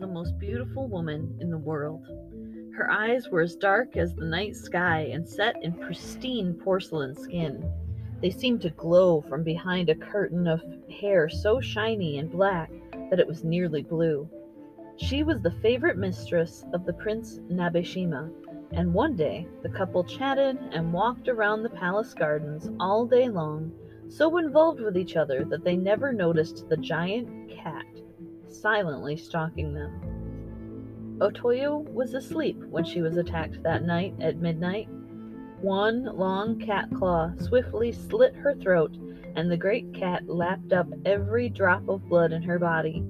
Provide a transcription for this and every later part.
the most beautiful woman in the world. Her eyes were as dark as the night sky and set in pristine porcelain skin. They seemed to glow from behind a curtain of hair so shiny and black that it was nearly blue. She was the favorite mistress of the Prince Nabeshima, and one day the couple chatted and walked around the palace gardens all day long, so involved with each other that they never noticed the giant cat silently stalking them. Otoyo was asleep when she was attacked that night at midnight. One long cat claw swiftly slit her throat, and the great cat lapped up every drop of blood in her body.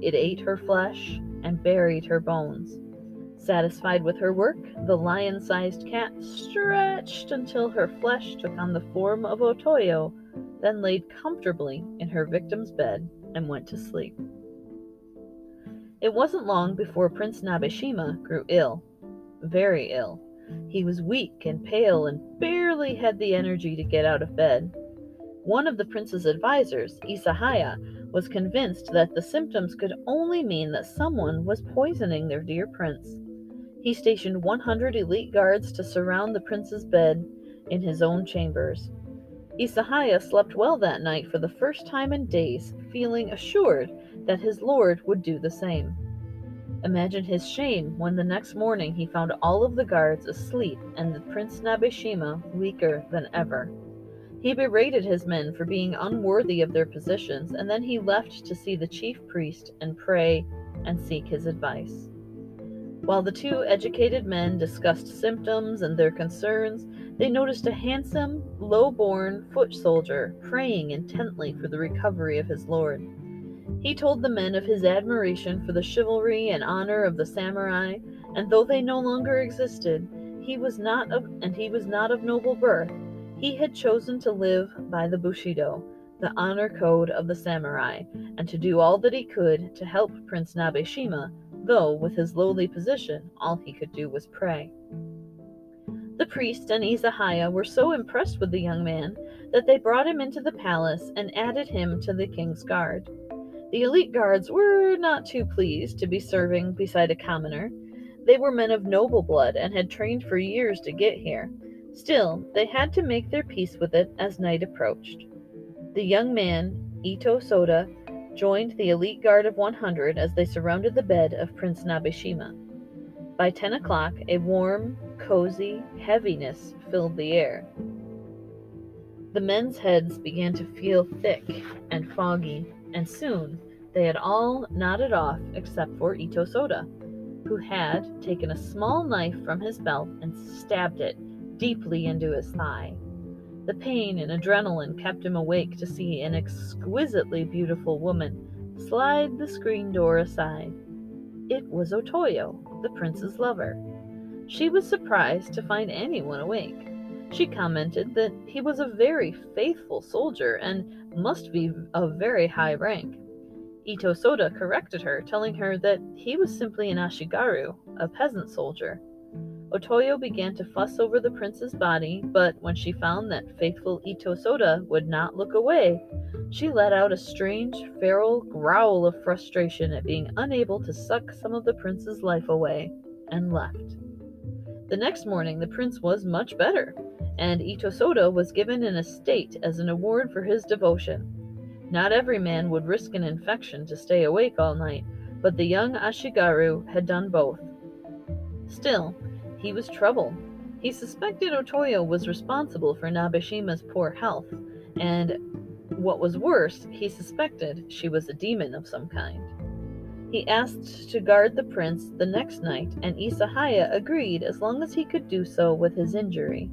It ate her flesh and buried her bones. Satisfied with her work, the lion sized cat stretched until her flesh took on the form of Otoyo, then laid comfortably in her victim's bed and went to sleep. It wasn't long before Prince Nabeshima grew ill, very ill. He was weak and pale and barely had the energy to get out of bed. One of the prince's advisers, Isahaya, was convinced that the symptoms could only mean that someone was poisoning their dear prince. He stationed 100 elite guards to surround the prince's bed in his own chambers. Isahaya slept well that night for the first time in days, feeling assured that his lord would do the same. Imagine his shame when the next morning he found all of the guards asleep and the Prince Nabeshima weaker than ever. He berated his men for being unworthy of their positions, and then he left to see the chief priest and pray and seek his advice. While the two educated men discussed symptoms and their concerns, they noticed a handsome, low born foot soldier praying intently for the recovery of his lord. He told the men of his admiration for the chivalry and honor of the samurai, and though they no longer existed, he was not of and he was not of noble birth, he had chosen to live by the Bushido, the honor code of the samurai, and to do all that he could to help Prince Nabeshima though with his lowly position all he could do was pray. The priest and Isahaya were so impressed with the young man that they brought him into the palace and added him to the king's guard. The elite guards were not too pleased to be serving beside a commoner. They were men of noble blood and had trained for years to get here. Still, they had to make their peace with it as night approached. The young man, Ito Soda, joined the elite guard of 100 as they surrounded the bed of Prince Nabeshima. By 10 o'clock, a warm, cozy heaviness filled the air. The men's heads began to feel thick and foggy, and soon they had all nodded off except for Ito Soda, who had taken a small knife from his belt and stabbed it deeply into his thigh. The pain and adrenaline kept him awake to see an exquisitely beautiful woman slide the screen door aside. It was Otoyo, the prince's lover. She was surprised to find anyone awake. She commented that he was a very faithful soldier and must be of very high rank. Ito Soda corrected her, telling her that he was simply an Ashigaru, a peasant soldier. Otoyo began to fuss over the prince's body, but when she found that faithful Ito Soda would not look away, she let out a strange, feral growl of frustration at being unable to suck some of the prince's life away, and left. The next morning, the prince was much better, and Ito Soda was given an estate as an award for his devotion. Not every man would risk an infection to stay awake all night, but the young Ashigaru had done both. Still, he was troubled. He suspected Otoyo was responsible for Nabeshima's poor health, and what was worse, he suspected she was a demon of some kind. He asked to guard the prince the next night, and Isahaya agreed as long as he could do so with his injury.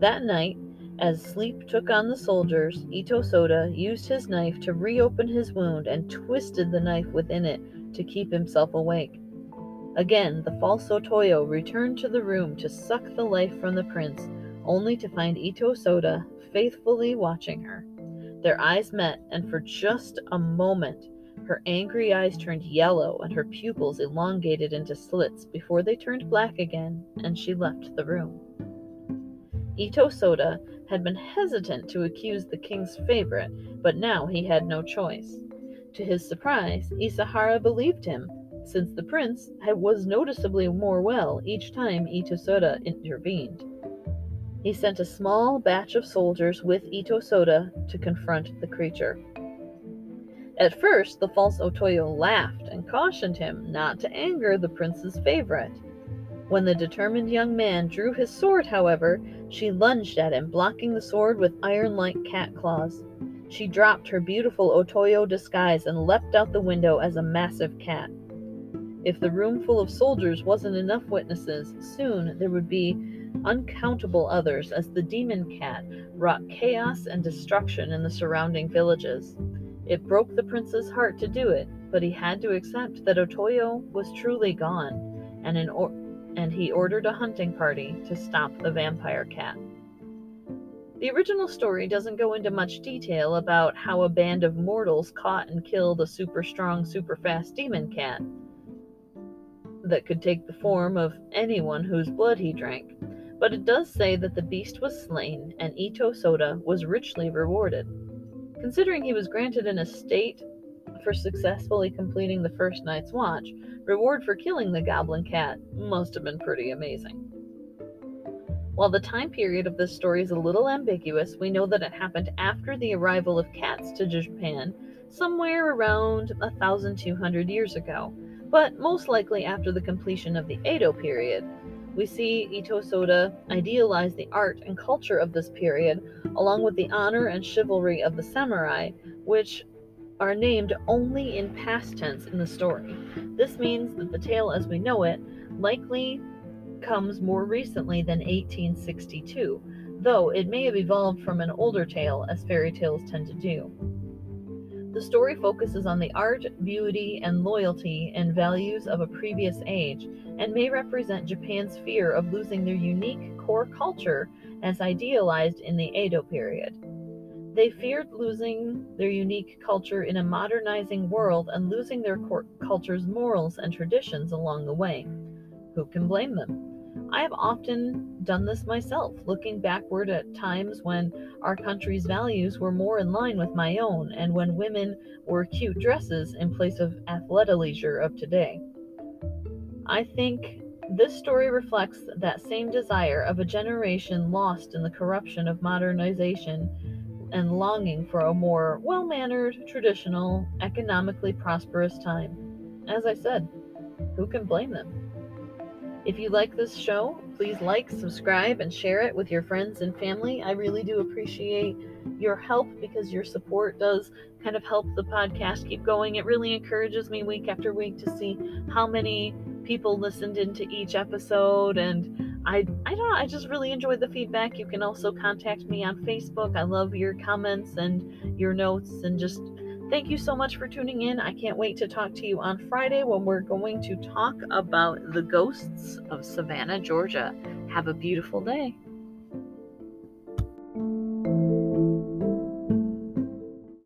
That night, as sleep took on the soldiers, Ito Soda used his knife to reopen his wound and twisted the knife within it to keep himself awake. Again, the false Otoyo returned to the room to suck the life from the prince, only to find Ito Soda faithfully watching her. Their eyes met, and for just a moment, her angry eyes turned yellow and her pupils elongated into slits before they turned black again, and she left the room. Ito Soda had been hesitant to accuse the king's favorite, but now he had no choice. To his surprise, Isahara believed him since the prince was noticeably more well each time Ito Soda intervened. He sent a small batch of soldiers with Ito Soda to confront the creature. At first, the false Otoyo laughed and cautioned him not to anger the prince's favorite. When the determined young man drew his sword, however, she lunged at him, blocking the sword with iron like cat claws. She dropped her beautiful Otoyo disguise and leapt out the window as a massive cat. If the room full of soldiers wasn't enough witnesses, soon there would be uncountable others as the demon cat wrought chaos and destruction in the surrounding villages. It broke the prince's heart to do it, but he had to accept that Otoyo was truly gone, and, or- and he ordered a hunting party to stop the vampire cat. The original story doesn't go into much detail about how a band of mortals caught and killed a super strong, super fast demon cat that could take the form of anyone whose blood he drank, but it does say that the beast was slain and Ito Soda was richly rewarded. Considering he was granted an estate for successfully completing the first night's watch, reward for killing the goblin cat must have been pretty amazing. While the time period of this story is a little ambiguous, we know that it happened after the arrival of cats to Japan, somewhere around 1200 years ago, but most likely after the completion of the Edo period, we see Ito Soda idealize the art and culture of this period, along with the honor and chivalry of the samurai, which are named only in past tense in the story. This means that the tale as we know it likely comes more recently than 1862, though it may have evolved from an older tale as fairy tales tend to do. The story focuses on the art, beauty, and loyalty and values of a previous age and may represent Japan's fear of losing their unique core culture as idealized in the Edo period. They feared losing their unique culture in a modernizing world and losing their culture's morals and traditions along the way. Who can blame them? I have often done this myself, looking backward at times when our country's values were more in line with my own and when women wore cute dresses in place of athleisure of today. I think this story reflects that same desire of a generation lost in the corruption of modernization and longing for a more well mannered, traditional, economically prosperous time. As I said, who can blame them? If you like this show, please like, subscribe, and share it with your friends and family. I really do appreciate your help because your support does kind of help the podcast keep going. It really encourages me week after week to see how many people listened into each episode and I I don't know, I just really enjoyed the feedback. You can also contact me on Facebook. I love your comments and your notes and just Thank you so much for tuning in. I can't wait to talk to you on Friday when we're going to talk about the ghosts of Savannah, Georgia. Have a beautiful day.